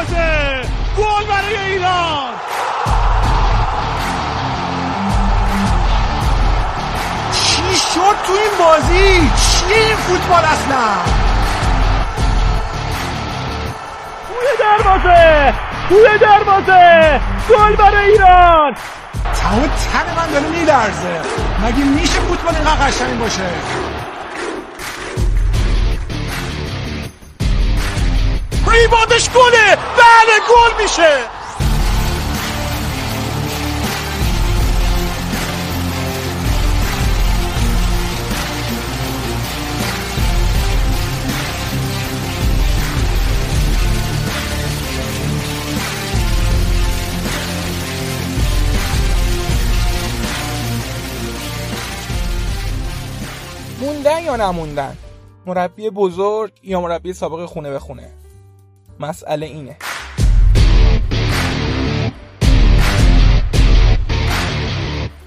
دروازه گل برای ایران. چی شد تو این بازی؟ چیه این فوتبال اصلا؟ توی دروازه. توی دروازه. گل برای ایران. تمام تن من داره میلرزه. مگه میشه فوتبال اینقدر قشنگ باشه؟ ریباندش گله. بله گل میشه. موندن یا نموندن؟ مربی بزرگ یا مربی سابق خونه به خونه؟ مسئله اینه.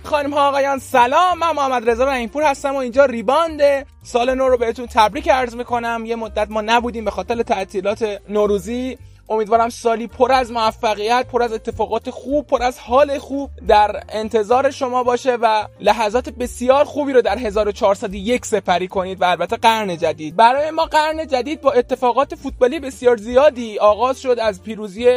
خانم ها آقایان سلام. من محمد رضا رحیمپور هستم و اینجا ریبانده سال نو رو بهتون تبریک عرض می‌کنم. یه مدت ما نبودیم به خاطر تعطیلات نوروزی. امیدوارم سالی پر از موفقیت پر از اتفاقات خوب پر از حال خوب در انتظار شما باشه و لحظات بسیار خوبی رو در 1401 سپری کنید و البته قرن جدید. برای ما قرن جدید با اتفاقات فوتبالی بسیار زیادی آغاز شد از پیروزی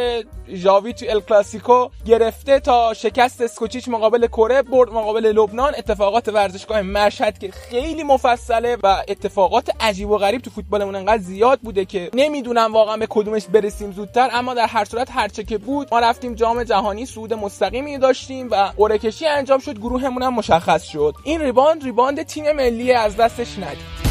ژاوی تو ال کلاسیکو گرفته تا شکست اسکوچیچ مقابل کره برد مقابل لبنان. اتفاقات ورزشگاه مشهد که خیلی مفصله و اتفاقات عجیب و غریب تو فوتبالمون انقدر زیاد بوده که نمی‌دونم واقعا به کدومش برسیم. زودتر اما در هر صورت هرچه که بود ما رفتیم جام جهانی صعود مستقیمی داشتیم و قرعه کشی انجام شد گروهمون هم مشخص شد. این ریباند ریباند تیم ملی از دستش ندید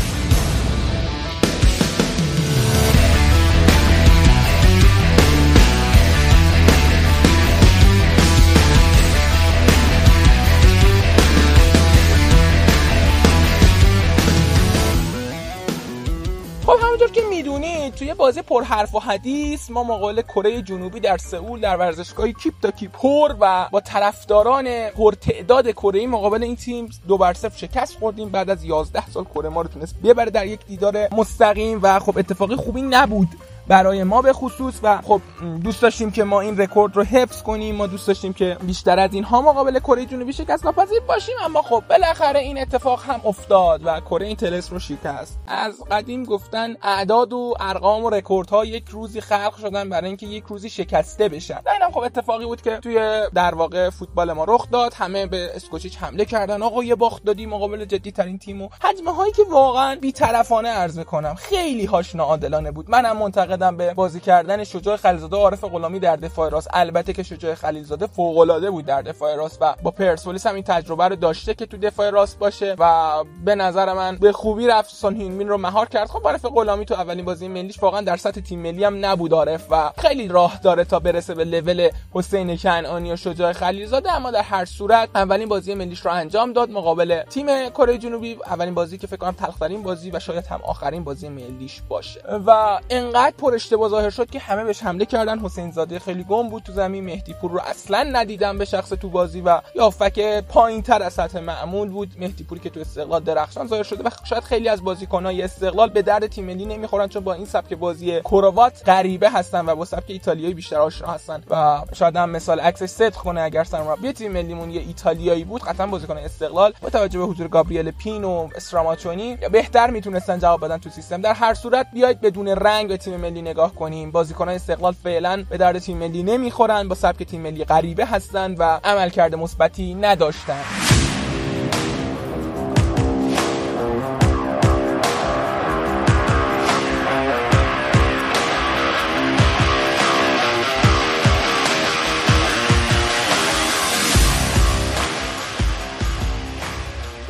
بازی پر حرف و حدیث. ما مقابل کره جنوبی در سئول در ورزشگاه کیپ تا کیپ پر و با طرفداران پر تعداد کره مقابل این تیم دو بر صفر شکست خوردیم. بعد از 11 سال کره ما رو تونست ببره در یک دیدار مستقیم و خب اتفاقی خوبی نبود. برای ما به خصوص و خب دوست داشتیم که ما این رکورد رو حفظ کنیم ما دوست داشتیم که بیشتر از اینها مقابل کره جنوبی شکست ناپذیر باشیم اما خب بالاخره این اتفاق هم افتاد و کره این طلسم رو شکست. از قدیم گفتن اعداد و ارقام و رکوردها یک روزی خلق شدن برای اینکه یک روزی شکسته بشن. اینم خب اتفاقی بود که توی در واقع فوتبال ما رخ داد همه به اسکوچیچ حمله کردن آقا یه باخت دادیم مقابل جدی ترین تیم و هایی که واقعا بی‌طرفانه عرض می‌کنم خیلی هاش ناعادلانه بود. منم منتقد معتقدم به بازی کردن شجاع خلیلزاده و عارف غلامی در دفاع راست. البته که شجاع خلیلزاده فوق العاده بود در دفاع راست و با پرسپولیس هم این تجربه رو داشته که تو دفاع راست باشه و به نظر من به خوبی رفت. سون هینمین رو مهار کرد. خب عارف غلامی تو اولین بازی ملیش واقعا در سطح تیم ملی هم نبود عارف و خیلی راه داره تا برسه به لول حسین کنعانی و شجاع خلیلزاده. اما در هر صورت اولین بازی ملیش رو انجام داد مقابل تیم کره جنوبی. اولین بازی که فکر کنم تلخترین بازی و شاید هم آخرین بازی ملیش باشه. و انقدر پر اشتباه ظاهر شد که همه بهش حمله کردن. حسین زاده خیلی گم بود تو زمین مهدی پور رو اصلا ندیدم به شخص تو بازی و یافک پایین تر از سطح معمول بود. مهدی پوری که تو استقلال درخشان ظاهر شده و شاید خیلی از بازیکنای استقلال به درد تیم ملی نمی‌خورن چون با این سبک بازی کروات غریبه هستن و با سبک ایتالیایی بیشتر آشنا هستن و شاید هم مثال عکسش صدق کنه اگر سرمربی تیم ملیمون یه ایتالیایی بود قطعا بازیکن استقلال. با توجه به حضور گابریل پین و استراماچونی بهتر می‌تونستن جواب بدن تو سیستم. در هر صورت بیاید بدون رنگ به تیم نگاه کنیم. بازیکنان استقلال فعلا به درد تیم ملی نمی‌خورن با سبک تیم ملی غریبه هستن و عملکرد مثبتی نداشتن.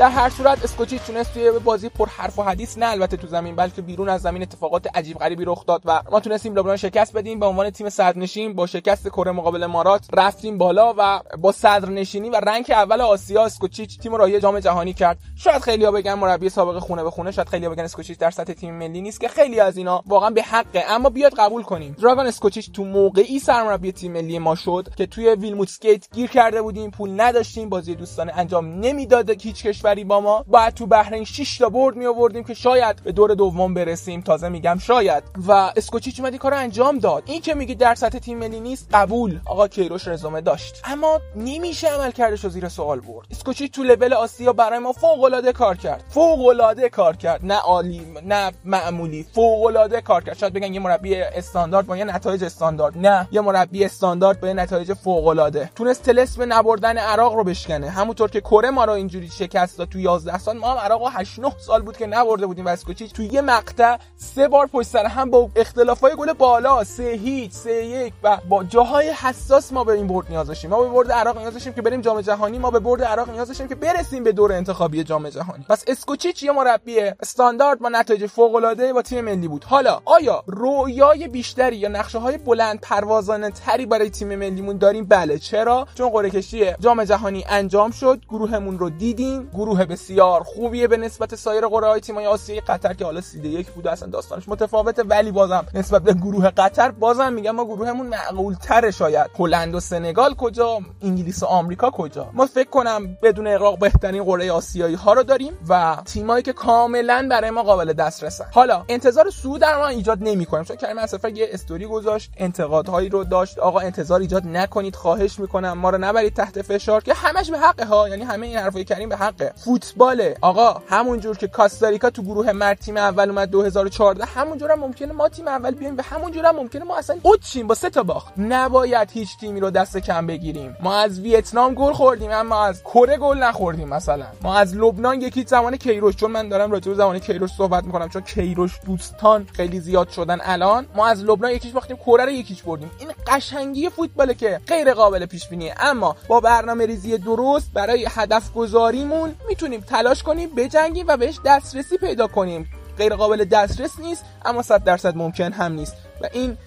در هر صورت اسکوچیچ تونست توی بازی پر حرف و حدیث نه البته تو زمین بلکه بیرون از زمین اتفاقات عجیب غریبی رخ داد و ما تونستیم لبنان شکست بدیم. به عنوان تیم صدرنشین با شکست کره مقابل امارات رفتیم بالا و با صدرنشینی و rank اول آسیا اسکوچیچ تیم رو جام جهانی کرد. شاید خیلی‌ها بگن مربی سابق خونه به خونه شاید خیلی‌ها بگن اسکوچیچ در سطح تیم ملی نیست که خیلی از اینا واقعا به حقه اما بیاد قبول کنیم. دراگان اسکوچیچ تو موقعی سرمربی تیم ملی ما شد که توی ویلموتس gate گیر کرده بودیم پول نداشتیم بازی دوستانه انجام نمی‌داد هیچ کاری با ما؟ باید تو بحرین 6 تا برد می آوردیم که شاید به دور دوم برسیم. تازه میگم شاید. و اسکوچیچ اومد کارو انجام داد. این که میگی در سطح تیم ملی نیست قبول. آقا کیروش رزومه داشت. اما نمیشه عمل کردش رو زیر سوال برد. اسکوچیچ تو لول آسیا برای ما فوق العاده کار کرد. فوق العاده کار کرد. نه عالی نه معمولی. فوق العاده کار کرد. شاید بگن یه مربی استاندارد با یه نتایج استاندارد. نه یه مربی استاندارد با یه نتایج فوق العاده تونست تلسم نبردن عراق رو بشکنه. همونطور که کره ما رو اینجوری شکست تو 11 سال ما هم عراق 8 9 سال بود که نبرده بودیم و اسکوچیچ تو یه مقطع سه بار پشت سر هم با اختلافای گل بالا 3 هیچ 3 1 و با جاهای حساس ما به این برد نیاز داشتیم. ما به برد عراق نیاز داشتیم که بریم جام جهانی ما به برد عراق نیاز داشتیم که برسیم به دور انتخابی جام جهانی. پس اسکوچیچ یه مربی استاندارد با نتایج فوق العاده با تیم ملی بود. حالا آیا رویای بیشتری یا نقشه های بلند پروازانه تری برای تیم ملیمون داریم؟ بله. چرا؟ چون قرعه کشی جام جهانی انجام شد گروهمون رو دیدیم بسیار خوبیه به نسبت سایر قرعه های تیم‌های آسیایی قطر که حالا 31 بود اصلا داستانش متفاوته ولی بازم نسبت به گروه قطر بازم میگم ما گروهمون معقول تره شاید. هلند و سنگال کجا؟ انگلیس و آمریکا کجا؟ ما فکر کنم بدون اقراق بهترین قرعه آسیایی ها رو داریم و تیمایی که کاملا برای ما قابل دسترسن. حالا انتظار سود در ما ایجاد نمی‌کنیم. چون کریم اصفر یه استوری گذاشت انتقادهایی رو داشت. آقا انتظار ایجاد نکنید خواهش می‌کنم. ما رو نبرید تحت فشار که همش به حقه ها یعنی همه این حرفای کریم به حقه. فوتباله. آقا همونجور که کاستاریکا تو گروه مرد تیم اول اومد 2014 همونجور هم ممکنه ما تیم اول بیایم به همونجور هم ممکنه ما اصلا اوت شیم با سه تا باخت. نباید هیچ تیمی رو دست کم بگیریم. ما از ویتنام گل خوردیم اما از کره گل نخوردیم مثلا. ما از لبنان یکی زمان کیروش چون من دارم راجع به زمان کیروش صحبت می‌کنم چون کیروش دوستان خیلی زیاد شدن الان. ما از لبنان یکیش باختیم کره رو یکیش بردیم. این قشنگی فوتباله که غیر قابل پیش بینیه اما با برنامه ریزی درست برای هدف گذاریمون می‌تونیم تلاش کنیم بجنگیم و بهش دسترسی پیدا کنیم. غیر قابل دسترس نیست اما 100 درصد ممکن هم نیست. و این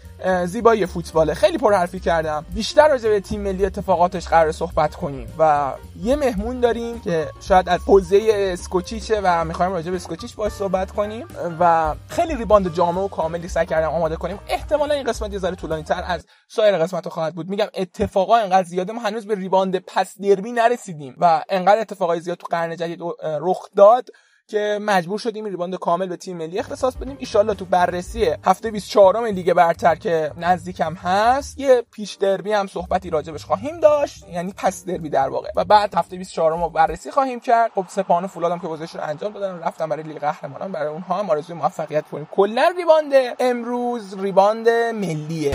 زیبایی فوتباله. خیلی پرحرفی کردم. بیشتر راجع به تیم ملی اتفاقاتش قرار صحبت کنیم و یه مهمون داریم که شاید از حوزه اسکوچیچه و می‌خوایم راجع به اسکوچیچ باش صحبت کنیم و خیلی ریباند جامع و کاملی سعی کردم آماده کنیم. احتمالا این قسمت یه ذره طولانی تر از سایر قسمت خواهد بود. میگم اتفاقا انقدر زیاده ما هنوز به ریباند پس دربی نرسیدیم و انقدر اتفاقای زیاد تو قرن جدید رخ داد. که مجبور شدیم ریباند کامل به تیم ملی اختصاص بدیم. ایشالله تو بررسی هفته 24 لیگ برتر که نزدیکم هست یه پیش دربی هم صحبتی راجبش خواهیم داشت یعنی پس دربی در واقع. و بعد هفته 24 رو بررسی خواهیم کرد. خب سپاهان فولادم که گزارش انجام دادن رفتم برای لیگ قهرمانان. برای اونها هم آرزوی موفقیت کنیم کلا ریباند امروز ریباند ملیه.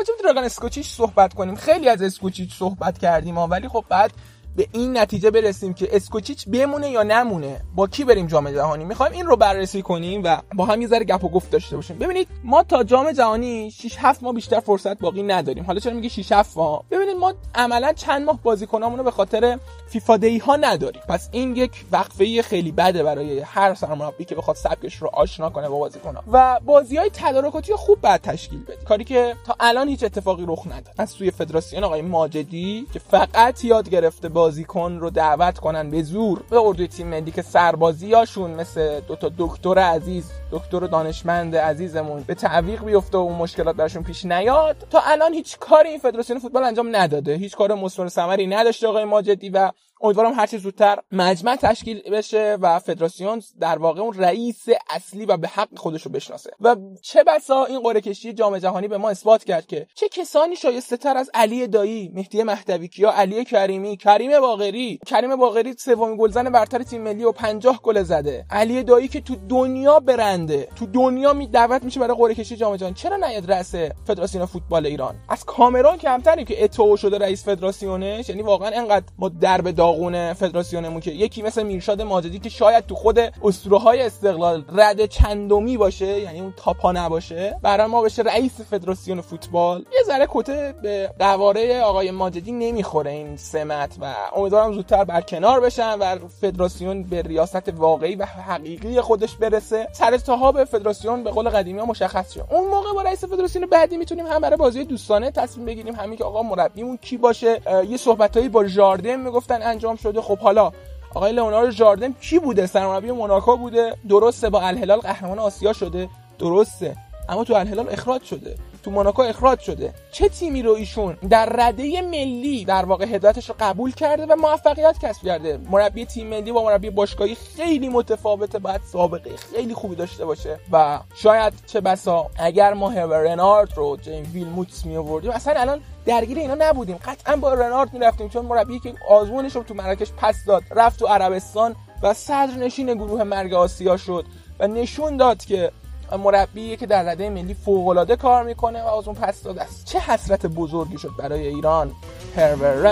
راجع به دراگان اسکوچیچ صحبت کنیم. خیلی از اسکوچیچ صحبت کردیم ها ولی خب بعد به این نتیجه برسیم که اسکوچیچ بمونه یا نمونه با کی بریم جام جهانی؟ می‌خوایم این رو بررسی کنیم و با هم یه ذره گپ و گفت داشته باشیم. ببینید ما تا جام جهانی 6 7 ماه بیشتر فرصت باقی نداریم. حالا چرا میگه 6 7 ماه؟ ببینید ما عملا چند ماه بازیکنامون رو به خاطر فیفا دی ها نداریم. پس این یک وقفه خیلی بده برای هر سرمربی که بخواد سبکش رو آشنا کنه با بازیکن‌ها. و بازی های تدارکاتی خوب بعد تشکیل بده کاری که تا الان هیچ اتفاقی رخ نداد. از سوی فدراسیون آقای ماجدی که فقط یاد گرفته بازیکن رو دعوت کنن به زور به اردوی تیم ملی که سربازیاشون مثل دو تا دکتر عزیز دکتر دانشمند عزیزمون به تعویق بیفته و مشکلات براشون پیش نیاد. تا الان هیچ کاری این فدراسیون فوتبال انجام نداده. هیچ کار مثمر ثمری نداشته آقای ماجدی و امیدوارم هر چه زودتر مجمع تشکیل بشه و فدراسیون در واقع اون رئیس اصلی و به حق خودش رو بشناسه. و چه بسا این قرعه کشی جام جهانی به ما اثبات کرد که چه کسانی شایسته تر از علی دایی مهدی مهدوی کیا علی کریمی کریم باقری. کریم باقری سومین گلزن برتر تیم ملی و 50 گل زده. علی دایی که تو دنیا برنده تو دنیا می دعوت میشه برای قرعه کشی جام جهانی. چرا نیاد رئیس فدراسیون فوتبال ایران؟ از کامران کمتری که اتو شده رئیس فدراسیونش. یعنی واقعا انقدر ما در به داغون فدراسیونمون که یکی مثل میرشاد ماجدی که شاید تو خود اسطوره های استقلال رد چندمی باشه یعنی اون تاپا نباشه برای ما بشه رئیس فدراسیون فوتبال. یه ذره کته به قواره آقای ماجدی نمی‌خوره این سمت و امیدوارم زودتر برکنار بشن و فدراسیون به ریاست واقعی و حقیقی خودش برسه. سر به فدراسیون به قول قدیمی ها مشخص شه. اون موقع با رئیس فدراسیون بعدی می‌تونیم هم برای بازی دوستانه تصمیم بگیریم همین که آقا مربیمون کی باشه. یه صحبتایی با ژاردن می‌گفتن انجام شده. خب حالا آقای لئوناردو ژاردن کی بوده؟ سرمربی موناکو بوده. درسته با الهلال قهرمان آسیا شده. درسته. اما تو الهلال اخراج شده. تو موناکو اخراج شده. چه تیمی رو ایشون در رده ملی در واقع هدایتش رو قبول کرده و موفقیت کسب کرده؟ مربی تیم ملی با مربی باشگاهی خیلی متفاوته باید سابقه خیلی خوبی داشته باشه. و شاید چه بسا اگر ما رنارد رو جیم ویلموتس می آوردیم اصلا الان درگیر اینا نبودیم. قطعا با رنارد می‌رفتیم چون مربی که آزمونش رو تو مراکش پس داد رفت تو عربستان و صدر نشین گروه مرگ آسیا شد و نشون داد که مربی که در رده ملی فوق کار می‌کنه و از اون پس داده است. چه حسرت بزرگی شد برای ایران هرور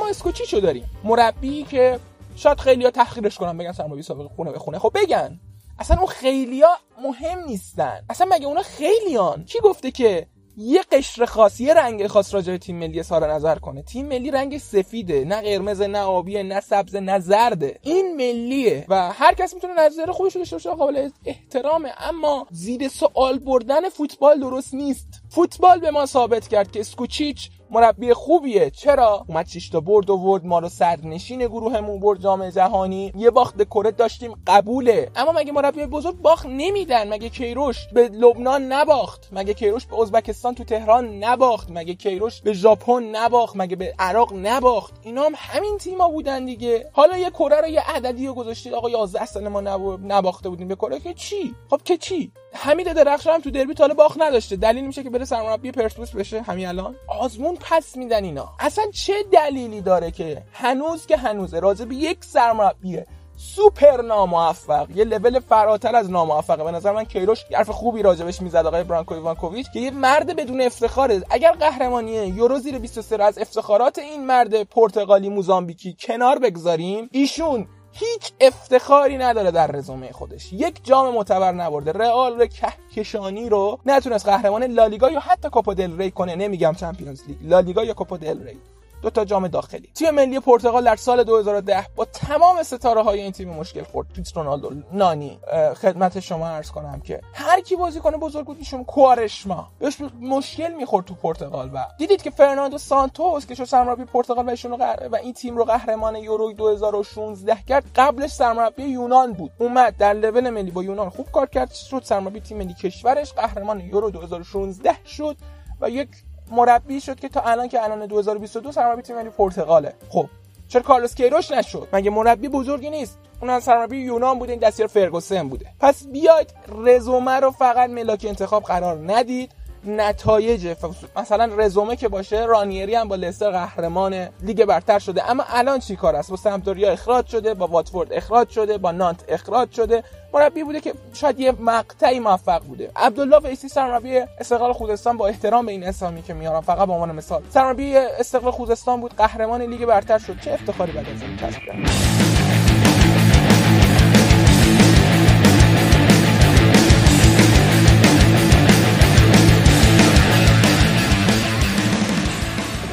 ما اسکوچیچو داریم. مربی که شاید خیلی ها تحقیرش کنن بگن سرمایه‌گذاری سابق خونه به خونه خب بگن. اصلا اون خیلیا مهم نیستن. اصلا مگه اونا خیلیان؟ کی گفته که یه قشر خاص یه رنگ خاص راجع به تیم ملی اظهار نظر کنه؟ تیم ملی رنگ سفیده. نه قرمز نه آبیه نه سبز نه زرده. این ملیه و هر کس می‌تونه نظر خودش رو داشته باشه قابل احترامه. اما زیر سوال بردن فوتبال درست نیست. فوتبال به ما ثابت کرد که اسکوچیچ مربی خوبیه. چرا؟ اومد 6 تا برد ورد ما رو سرنشین گروهمون برد جام جهانی. یه باخت به کره داشتیم قبوله. اما مگه مربی بزرگ باخت نمیدن؟ مگه کیروش به لبنان نباخت؟ مگه کیروش به ازبکستان تو تهران نباخت؟ مگه کیروش به ژاپن نباخت؟ مگه به عراق نباخت؟ اینا هم همین تیما بودن دیگه. حالا یه کره رو یه عددی رو گذاشتید. آقا 11 سال ما نباخته بودیم. به کره که چی؟ خب که چی؟ حمید درخشان هم تو دربی تا باخت نداشته. دلیل میشه که بره سرمربی پرسپولیس بشه. همین الان. آزمون پس میدن اینا. اصلا چه دلیلی داره که هنوز که هنوزه راجع به یک سرمربی سوپر ناموفق یه لول فراتر از ناموفقه به نظر من کیروش حرف خوبی راجبش می‌زد آقای برانکو ایوانکوویچ که یه مرد بدون افتخاره اگر قهرمانی یورو زیر 23 از افتخارات این مرد پرتغالی موزامبیکی کنار بگذاریم ایشون هیچ افتخاری نداره در رزومه خودش. یک جام معتبر نبرده. رئال رو کهکشانی رو نتونست قهرمان لالیگا یا حتی کوپا دل ری کنه. نمیگم Champions League. لالیگا یا کوپا دل ری. دو تا جام داخلی. تیم ملی پرتغال در سال 2010 با تمام ستاره های این تیم مشکل خورد. پپه رونالدو نانی خدمت شما عرض کنم که هر کی بازیکن بزرگ بود ایشون کوارشما. بهش مشکل می‌خورد تو پرتغال و دیدید که فرناندو سانتوس که شد سرمربی پرتغال و ایشون و این تیم رو قهرمان یورو 2016 کرد قبلش سرمربی یونان بود. اومد در لول ملی با یونان خوب کار کرد شد سرمربی تیم ملی کشورش قهرمان یورو 2016 شد و یک مربی شد که تا الان که الان 2022 سرمربی تیم ملی پرتغاله. خب چرا کارلوس کیروش نشد؟ مگه مربی بزرگی نیست؟ اون از سرمربی یونان بوده این دستیار فرگوسن بوده. پس بیاید رزومه رو فقط ملاک انتخاب قرار ندید. نتایج مثلا رزومه که باشه رانیری هم با لستر قهرمان لیگ برتر شده. اما الان چی کار است؟ با سمپدوریا اخراج شده با واتفورد اخراج شده با نانت اخراج شده. مربی بوده که شاید یه مقطعی موفق بوده. عبدالله ویسی سرمربی استقلال خوزستان با احترام به این اسامی که میارم فقط به عنوان مثال. سرمربی استقلال خوزستان بود قهرمان لیگ برتر شد. چه افتخاری بعد از این کسب کرد؟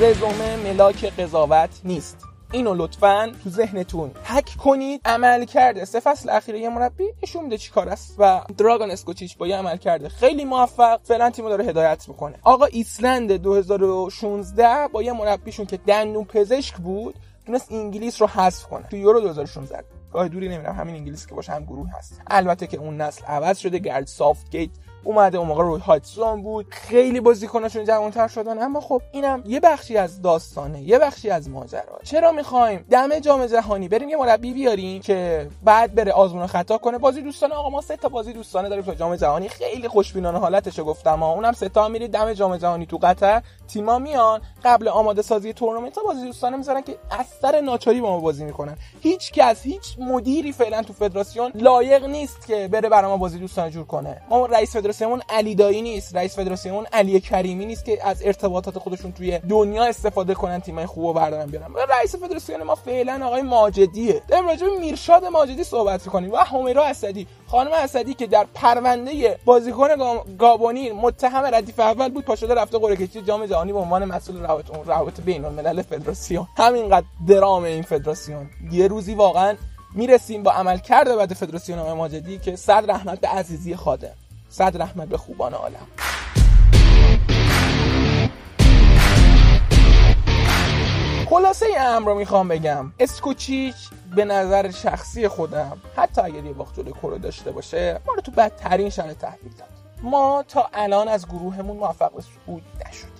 رزومه ملاک قضاوت نیست. اینو لطفا تو ذهنتون حک کنید. عملکرد سه فصل اخیر یه مربی نشون میده چیکاره است و دراگون اسکوچیچ با یه عملکرد خیلی موفق فعلا تیمو داره هدایت می‌کنه. آقا ایسلند 2016 با یه مربیشون که دندون پزشک بود تونست انگلیس رو حذف کنه. تو یورو 2016 راه دوری نمیرم همین انگلیس که باشه هم گروه هست. البته که اون نسل عوض شده گرت ساوت گیت اومده اون موقع روی هایتسون بود. خیلی بازیکناشون جوانتر شدن اما خب اینم یه بخشی از داستانه یه بخشی از ماجرا چرا می‌خوایم دم جام جهانی بریم یه مربی بیاریم که بعد بره آزمون خطا کنه؟ بازی دوستانه آقا ما سه تا بازی دوستانه داریم تا جام جهانی. خیلی خوشبینانه حالتشو گفتم ها. اونم سه تا میری دم جام جهانی تو قطر. تیما میان قبل آماده سازی تورنمنت ها بازی دوستانه می‌ذارن که اثر ناچاری با ما بازی می‌کنن. هیچ کس هیچ مدیری فعلا تو فدراسیون لایق نیست که بره برای ما بازی دوستانه جور کنه. ما رئیس علی دایی نیست. رئیس فدراسیون علی کریمی نیست که از ارتباطات خودشون توی دنیا استفاده کنن تیمای خوب بردارن بیارن. رئیس فدراسیون ما فعلا آقای ماجدیه. داریم راجع میرشاد ماجدی صحبت می‌کنیم. و همیرا اسدی. خانم اسدی که در پرونده بازیکن گابونی متهم ردیف اول بود پاشده رفته قرعه جام جهانی به عنوان مسئول روابط روابط بین الملل فدراسیون. همینقدر درام این فدراسیون. یه روزی واقعا می‌رسیم با عمل کرده بعد فدراسیون ماجدی که صد رحمت به عزیزی خادم صد رحمت به خوبان عالم. خلاصه این امر می‌خوام بگم. اسکوچیچ به نظر شخصی خودم حتی اگر یه باخت جلوی کرو داشته باشه ما رو تو بدترین شرایط تحویل داد. ما تا الان از گروهمون موفق به صعود نشدیم.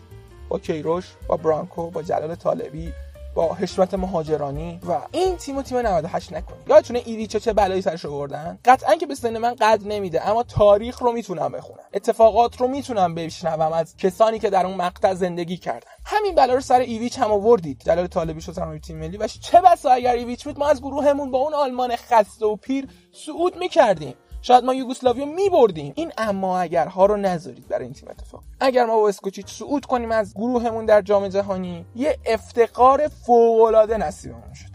با کیروش با برانکو با جلال طالبی با حشمت مهاجرانی و این تیم تیم 98 نکنید یادتونه ایویچا چه بلایی سرش آوردن؟ قطعا که به سن من قد نمیده اما تاریخ رو می‌تونم بخونم. اتفاقات رو می‌تونم بشنوم از کسانی که در اون مقطع زندگی کردن. همین بلا رو سر ایویچ هم آوردید. جلال طالبی شد سرمایه تیم ملی. و چه بسا اگر ایویچ بود ما از گروهمون با اون آلمان خسته و پیر صعود می‌کردیم. شاید ما یوگسلاویو میبردیم. این اما اگر ها رو نذارید برای این تیم اتفاق. اگر ما با اسکوچیچ صعود کنیم از گروهمون در جام جهانی یه افتقار فوق العاده نصیبمون شده.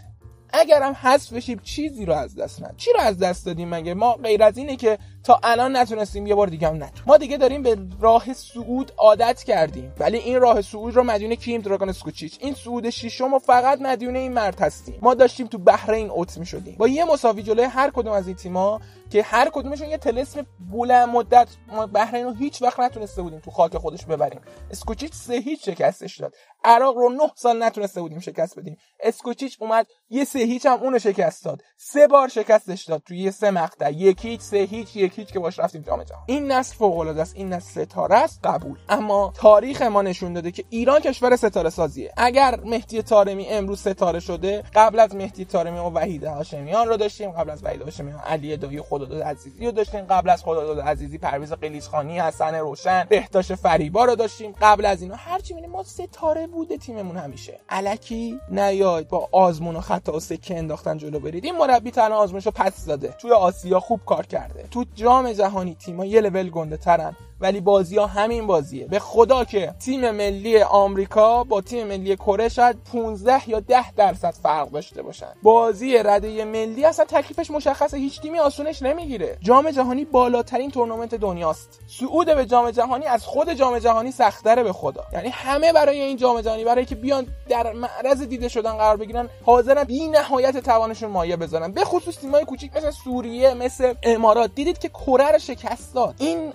اگر هم حذف بشیم چیزی رو از دست ندیم. چی رو از دست دادیم مگه؟ ما غیر از اینه که تا الان نتونستیم یه بار دیگه هم نتون ما دیگه داریم به راه صعود عادت کردیم. ولی این راه صعود رو مدیون کیم دراگان اسکوچیچ. این صعود ششم و فقط مدیون این مرد هستیم. ما داشتیم تو بحرین اوت می‌شدیم. با یه مساوی جلوی هر کدوم از این تیم‌ها که هر کدومشون یه تلسم بلند مدت ما بحرین رو هیچ وقت نتونسته بودیم تو خاک خودش ببریم. اسکوچیچ سه هیچ شکستش داد. عراق رو نه سال نتونسته بودیم شکست بدیم. اسکوچیچ اومد یه سه هیچ هم اونو شکست داد. سه بار شکستش داد. توی یه سه مقطع. یک هیچ سه هیچ یک هیچ که باش رفتیم جام جهانی. این نسل فوق العاده است این نسل ستاره است قبول. اما تاریخ ما نشون داده که ایران کشور ستاره سازیه. اگر مهدی طارمی امروز ستاره شده قبل از مهدی طارمی و وحید هاشمیان رو داشتیم قبل از وحید هاشمیان علی دایی خداداد عزیزی رو داشتیم قبل از خداداد عزیزی پرویز قلیچخانی حسن روشن بهداشت فریبا رو داشتیم قبل از اینا هرچی می‌بینیم ما ستاره بوده تیممون همیشه. الکی نیاید با آزمون و خطا و سکه انداختن جلو برید. این مربی تنها آزمونشو پس داده. توی آسیا خوب کار کرده. تو جام جهانی تیم‌ها یه لول گنده ترن ولی بازی ها همین بازیه. به خدا که تیم ملی آمریکا با تیم ملی کره شاید 15 یا 10 درصد فرق داشته باشن. بازی رده ملی اصلا تکلیفش مشخصه. هیچ تیمی آسونش نمی‌گیره. جام جهانی بالاترین تورنمنت دنیاست. صعود به جام جهانی از خود جام جهانی سختره به خدا. یعنی همه برای این جام جهانی برای که بیان در معرض دیده شدن قرار بگیرن حاضرن بی نهایت توانشون مایه بزنن به خصوص تیمای کوچیک مثل سوریه مثل امارات. دیدید که کره رو شکست داد. این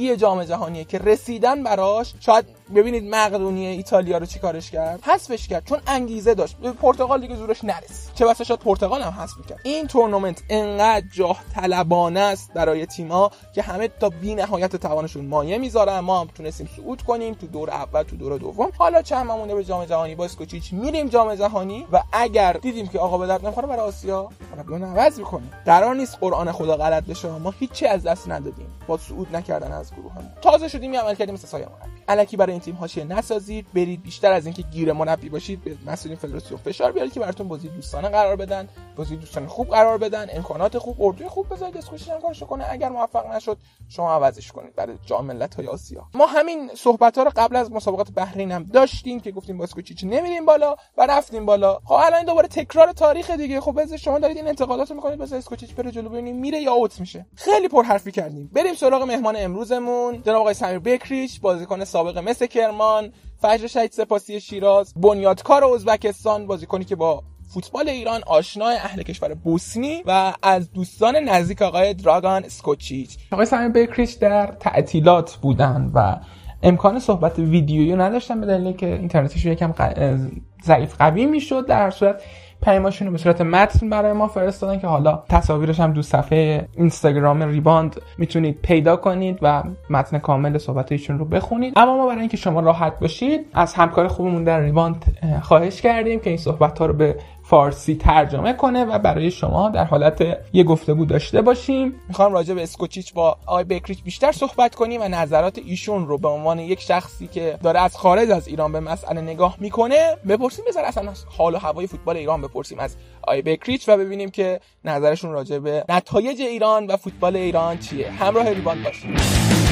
قشنگی جام جهانیه که رسیدن براش شاید ببینید مقدونیه ایتالیا رو چیکارش کرد؟ حذفش کرد چون انگیزه داشت. به پرتغال دیگه زورش نرس چه بسا شاید پرتغال هم حذف کرد این تورنمنت انقدر جاه طلبانه است برای تیم‌ها که همه تا بی نهایت توانشون مایه می‌ذارن. ما هم تونستیم صعود کنیم تو دور اول تو دور دوم. حالا چند مونده به جام جهانی با اسکوچیچ میریم جام جهانی و اگر دیدیم که آقا به درد نمی‌خوره برای آسیا مربیون عوض می‌کنیم. قرار نیست قرآن خدا غلط بشه ما هیچی از دست ندادیم. با صعود نکردن از گروهمون. تازه شدیم عمل کردیم مثل سایه مربی الکی برای این تیم حاشیه نسازید برید بیشتر از اینکه گیر مربی باشید به مسئولین فدراسیون فشار بیارید که براتون بازی دوستانه قرار بدن بازی دوستانه خوب قرار بدن امکانات خوب اردوی خوب بذارید اسکوچیچ هم کارشو کنه. اگر موفق نشد شما عوضش کنید. برای جام ملت‌های آسیا. ما همین صحبت ها رو قبل از مسابقات بحرین هم داشتیم که گفتیم با اسکوچیچ نمیریم بالا و رفتیم بالا. خب الان دوباره تکرار تاریخ دیگه. خب بذار شما دارید این انتقادات رو می‌کنید. بذار اسکوچیچ بره جلو ببینیم میره یا اوت میشه. خیلی پرحرفی کردیم. بریم سراغ مهمان امروزمون. جناب آقای سمیر بکریچ بازیکن سابق مثل کرمان فجر شهید سپاسی شیراز بنیادکار ازبکستان بازیکنی که با فوتبال ایران آشنای اهل کشور بوسنی و از دوستان نزدیک آقای دراگان اسکوچیچ آقای سمیر بکریچ در تعطیلات بودن و امکان صحبت ویدیویی نداشتن به دلیل که اینترنتش یکم ضعیف قوی می‌شد در صورت پیامشون رو به صورت متن برای ما فرستادن که حالا تصاویرش هم تو صفحه اینستاگرام ریباند می‌تونید پیدا کنید و متن کامل صحبت ایشون رو بخونید. اما ما برای اینکه شما راحت باشید از همکار خوبمون در ریباند خواهش کردیم که این صحبت ها رو به فارسی ترجمه کنه و برای شما در حالت یه گفتگو داشته باشیم. می‌خوام راجع به اسکوچیچ با آقای بکریچ بیشتر صحبت کنیم و نظرات ایشون رو به عنوان یک شخصی که داره از خارج از ایران به مسئله نگاه می‌کنه بپرسیم. بذار اصلا حال و هوای فوتبال ایران بپرسیم از آقای بکریچ و ببینیم که نظرشون راجع به نتایج ایران و فوتبال ایران چیه. همراه ریبان باشید.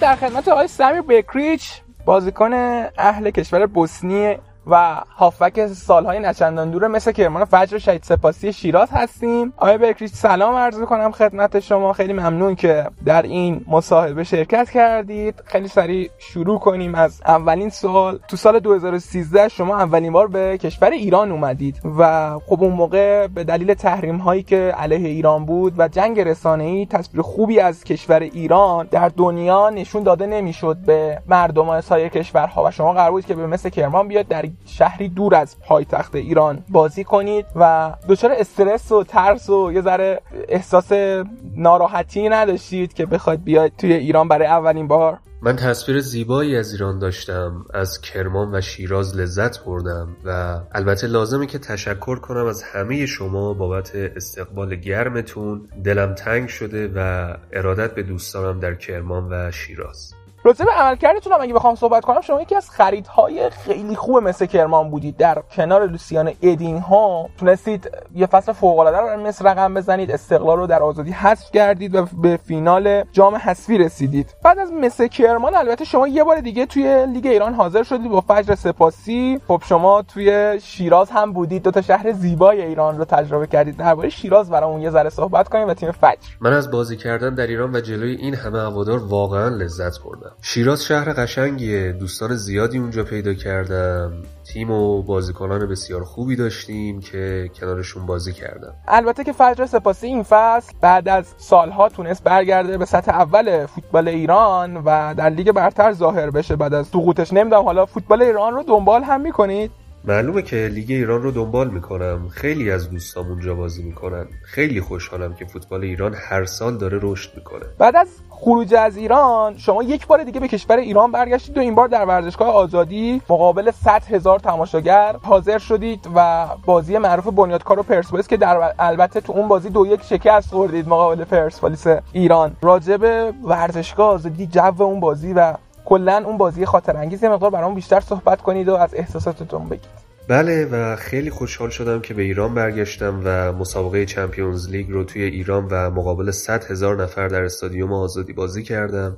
در خدمت آقای سمیر بکریچ بازیکن اهل کشور بوسنی و هافک سالهای نچندان دوره مثل کرمان فجر شهید سپاسی شیراز هستیم. آقای بکریش سلام عرض کنم خدمت شما. خیلی ممنون که در این مصاحبه شرکت کردید. خیلی سریع شروع کنیم از اولین سال تو سال 2013 شما اولین بار به کشور ایران اومدید و خب اون موقع به دلیل تحریم هایی که علیه ایران بود و جنگ رسانه ای تصویر خوبی از کشور ایران در دنیا نشون داده نمی‌شد به مردم سایر کشورها. و شما قرار بود که به مثل کرمان بیاد در شهری دور از پایتخت ایران بازی کنید و دچار استرس و ترس و یه ذره احساس ناراحتی نداشتید که بخواید بیاید توی ایران برای اولین بار؟ من تصویر زیبایی از ایران داشتم از کرمان و شیراز لذت بردم و البته لازمه که تشکر کنم از همه شما بابت استقبال گرمتون. دلم تنگ شده و ارادت به دوستانم در کرمان و شیراز. راجع به عملکردتون هم اگه بخوام صحبت کنم شما یکی از خریدهای خیلی خوب مثل کرمان بودید. در کنار لوسیان ادین ها تونستید یه فصل فوق العاده رو مثل رقم بزنید استقلال رو در آزادی حذف کردید و به فینال جام حذفی رسیدید. بعد از مثل کرمان البته شما یه بار دیگه توی لیگ ایران حاضر شدید با فجر سپاسی. خب شما توی شیراز هم بودید. دو تا شهر زیبای ایران رو تجربه کردید. درباره شیراز برامون یه ذره صحبت کنیم و تیم فجر. من از بازی کردن در ایران و جلوی این همه هوادار واقعا لذت بردم. شیراز شهر قشنگیه. دوستان زیادی اونجا پیدا کردم. تیم و بازیکنان بسیار خوبی داشتیم که کنارشون بازی کردم. البته که فجر سپاسی این فصل بعد از سالها تونست برگرده به سطح اول فوتبال ایران و در لیگ برتر ظاهر بشه. بعد از سقوطش نمی‌دونم. حالا فوتبال ایران رو دنبال هم می‌کنید؟ معلومه که لیگ ایران رو دنبال می‌کنم. خیلی از دوستام اونجا بازی می‌کنن. خیلی خوشحالم که فوتبال ایران هر سال داره رشد می‌کنه. بعد از خروج از ایران شما یک بار دیگه به کشور ایران برگشتید و این بار در ورزشگاه آزادی مقابل 100 هزار تماشاگر حاضر شدید و بازی معروف بنیادکار و پرسپولیس که در البته تو اون بازی دو یک شکست خوردید مقابل پرسپولیس ایران. راجب ورزشگاه آزادی جو اون بازی و کلا اون بازی خاطره انگیز مقدار برام بیشتر صحبت کنید و از احساساتتون بگید. بله و خیلی خوشحال شدم که به ایران برگشتم و مسابقه Champions League رو توی ایران و مقابل 100 هزار نفر در استادیوم آزادی بازی کردم.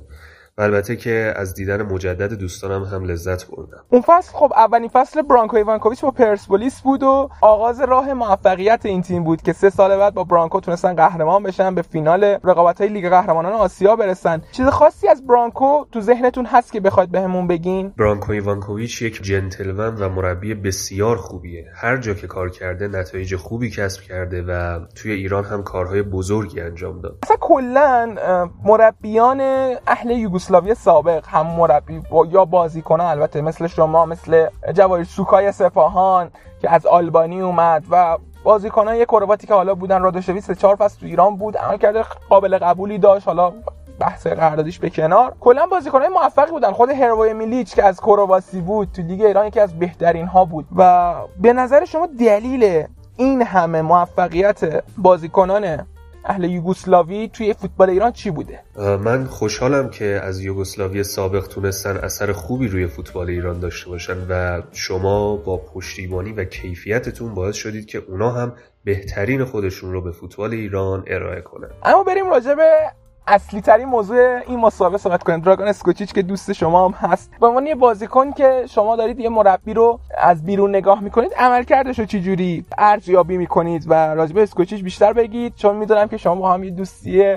و البته که از دیدن مجدد دوستانم هم لذت بردم. اون فصل خب اولین فصل برانکو ایوانکوویچ با پرسپولیس بود و آغاز راه موفقیت این تیم بود که سه سال بعد با برانکو تونستن قهرمان بشن به فینال رقابت های لیگ قهرمانان آسیا برسن. چیز خاصی از برانکو تو ذهنتون هست که بخواید بهمون بگین؟ برانکو ایوانکوویچ یک جنتلمن و مربی بسیار خوبیه. هر جا که کار کرده نتایج خوبی کسب کرده و توی ایران هم کارهای بزرگی انجام داد. اصلا کلا مربیان اهل یوگسلاوی سابق هم مربی یا بازیکنان البته مثل شما مثل جواهر سوکای سپاهان که از آلبانی اومد و بازیکنان کرواتی که حالا بودن رادوشوی سه چهار فصل تو ایران بود عمل کرده قابل قبولی داشت. حالا بحث قراردادیش به کنار. کلا بازیکنان موفقی بودن. خود هروی میلیچ که از کرواسی بود تو لیگ ایران یکی از بهترین ها بود. و به نظر شما دلیل این همه موفقیت بازیکنان اهل یوگسلاوی توی فوتبال ایران چی بوده؟ من خوشحالم که از یوگسلاوی سابق تونستن اثر خوبی روی فوتبال ایران داشته باشن و شما با پشتیبانی و کیفیتتون باعث شدید که اونا هم بهترین خودشون رو به فوتبال ایران ارائه کنن. اما بریم راجع به اصلی ترین موضوع این مسابقه صحبت کنیم. دراگون اسکوچیچ که دوست شما هم هست. به عنوان یه بازیکن که شما دارید یه مربی رو از بیرون نگاه می‌کنید عملکردش رو چجوری ارزیابی می‌کنید و راجب اسکوچیچ بیشتر بگید؟ چون می‌دونم که شما با هم یه دوستی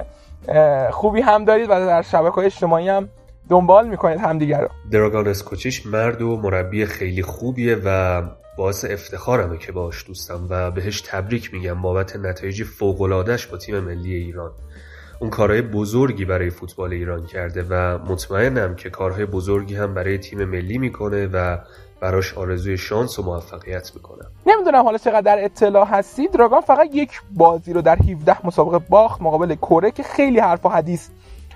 خوبی هم دارید و در شبکه اجتماعی هم دنبال می‌کنید همدیگه رو. دراگون اسکوچیچ مرد و مربی خیلی خوبیه و باعث افتخارمه که باش دوستم و بهش تبریک میگم بابت نتایج فوق‌العاده‌اش با تیم ملی ایران. اون کارهای بزرگی برای فوتبال ایران کرده و مطمئنم که کارهای بزرگی هم برای تیم ملی می‌کنه و براش آرزوی شانس و موفقیت می‌کنم نمی‌دونم حالا چقدر در اطلاع هستی دراگان فقط یک بازی رو در 17 مسابقه باخت مقابل کره که خیلی حرف و حدیث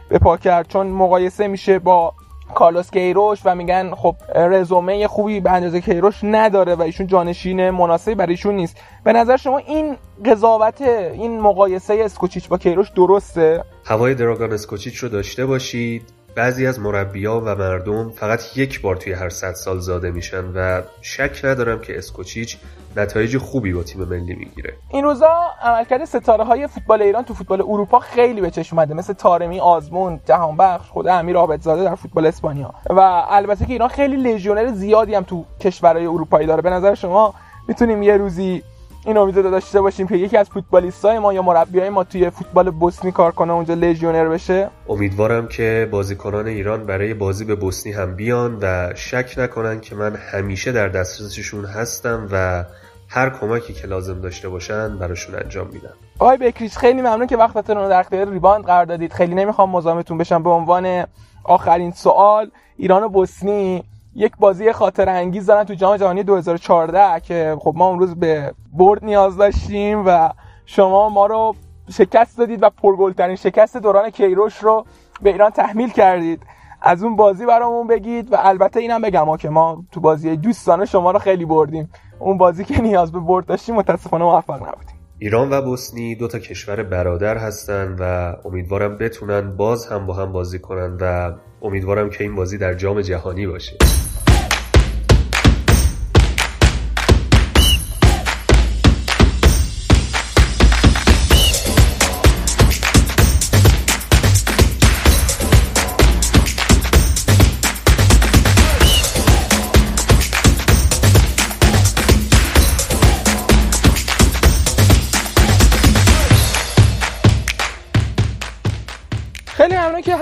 به پا کرد. چون مقایسه میشه با کارلوس کیروش و میگن خب رزومه خوبی به اندازه کیروش نداره و ایشون جانشین مناسبی برای ایشون نیست. به نظر شما این قضاوت این مقایسه اسکوچیچ با کیروش درسته؟ هوای دراگان اسکوچیچ رو داشته باشید. بعضی از مربیا و مردم فقط یک بار توی هر صد سال زاده میشن و شک ندارم که اسکوچیچ نتایج خوبی با تیم ملی می‌گیره. این روزا عملکرد ستاره های فوتبال ایران تو فوتبال اروپا خیلی به چشم اومده. مثل تارمی آزمون جهانبخش خود امیر عابدزاده در فوتبال اسپانیا. و البته که ایران خیلی لژیونر زیادی هم تو کشورهای اروپایی داره. به نظر شما می‌تونیم یه روزی این امید رو داشته باشیم که یکی از فوتبالیستای ما یا مربیای ما توی فوتبال بوسنی کار کنه اونجا لژیونر بشه. امیدوارم که بازیکنان ایران برای بازی به بوسنی هم بیان و شک نکنن که من همیشه در دسترسشون هستم و هر کمکی که لازم داشته باشن براشون انجام میدم. آقای بکریش خیلی ممنون که وقتتون رو در اختیار ریباند قرار دادید. خیلی نمی‌خوام مزاحمتون بشم. به عنوان آخرین سوال ایران و بوسنی یک بازی خاطر انگیز دارن تو جام جهانی 2014 که خب ما اون روز به برد نیاز داشتیم و شما ما رو شکست دادید و پرگلترین شکست دوران کیروش رو به ایران تحمیل کردید. از اون بازی برامون بگید و البته اینم بگم ها که ما تو بازی دوستانه شما رو خیلی بردیم. اون بازی که نیاز به برد داشتیم متاسفانه موفق نبودیم. ایران و بوسنی دو تا کشور برادر هستن و امیدوارم بتونن باز هم با هم بازی کنن و امیدوارم که این بازی در جام جهانی باشه.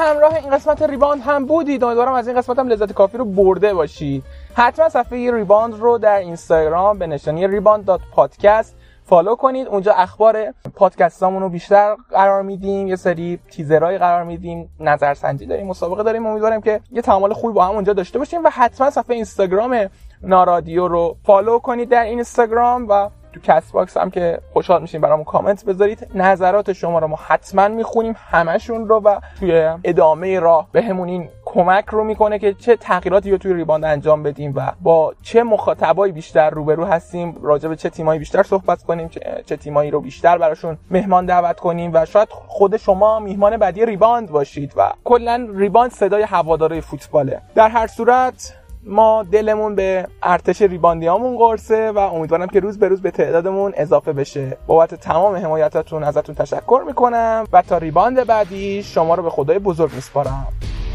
همراه این قسمت ریباند هم بودید. امیدوارم از این قسمت هم لذت کافی رو برده باشید. حتما صفحه ریباند رو در اینستاگرام به نشانی ریباند پادکست follow کنید. اونجا اخبار پادکستامون رو بیشتر قرار میدیم. یه سری تیزرهایی قرار میدیم. نظرسنجی داریم مسابقه داریم. امیدوارم که یه تعامل خوبی با هم اونجا داشته باشیم و حتما صفحه اینستاگرام نارادیو رو follow کنید در اینستاگرام و تو کست باکس هم که خوشحال میشیم برامون کامنت بذارید. نظرات شما رو ما حتما می‌خونیم همشون رو و توی ادامه راه بهمون این کمک رو می‌کنه که چه تغییراتی رو توی ریباند انجام بدیم و با چه مخاطبایی بیشتر روبرو هستیم راجع به چه تیمایی بیشتر صحبت کنیم چه, چه تیمایی رو بیشتر براشون مهمان دعوت کنیم و شاید خود شما میهمان بعدی ریباند باشید و کلا ریباند صدای هواداره فوتباله. در هر صورت ما دلمون به ارتش ریباندیامون قرصه و امیدوارم که روز به روز به تعدادمون اضافه بشه. بابت تمام حمایتاتون ازتون تشکر می‌کنم و تا ریباند بعدی شما رو به خدای بزرگ میسپارم.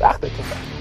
وقتتون بخیر.